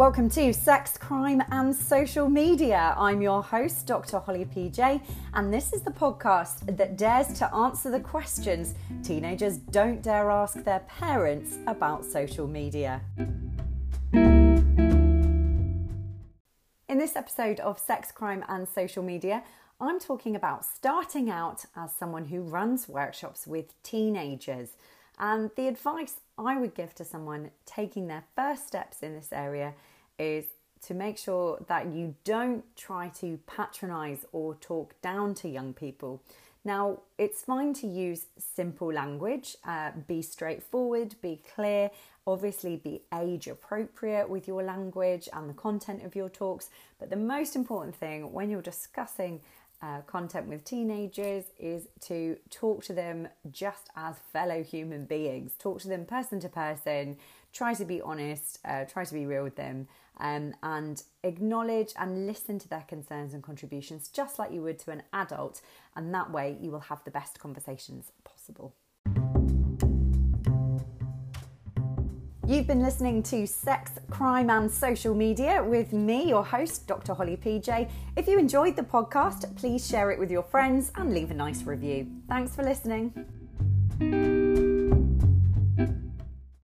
Welcome to Sex, Crime and Social Media. I'm your host, Dr. Holly PJ, and this is the podcast that dares to answer the questions teenagers don't dare ask their parents about social media. In this episode of Sex, Crime and Social Media, I'm talking about starting out as someone who runs workshops with teenagers. And the advice I would give to someone taking their first steps in this area is to make sure that you don't try to patronize or talk down to young people. Now, it's fine to use simple language, uh, be straightforward, be clear, obviously be age appropriate with your language and the content of your talks. But the most important thing when you're discussing uh, content with teenagers is to talk to them just as fellow human beings, talk to them person to person, try to be honest, uh, try to be real with them, um, and acknowledge and listen to their concerns and contributions just like you would to an adult. And that way, you will have the best conversations possible. You've been listening to Sex, Crime and Social Media with me, your host, Dr. Holly PJ. If you enjoyed the podcast, please share it with your friends and leave a nice review. Thanks for listening.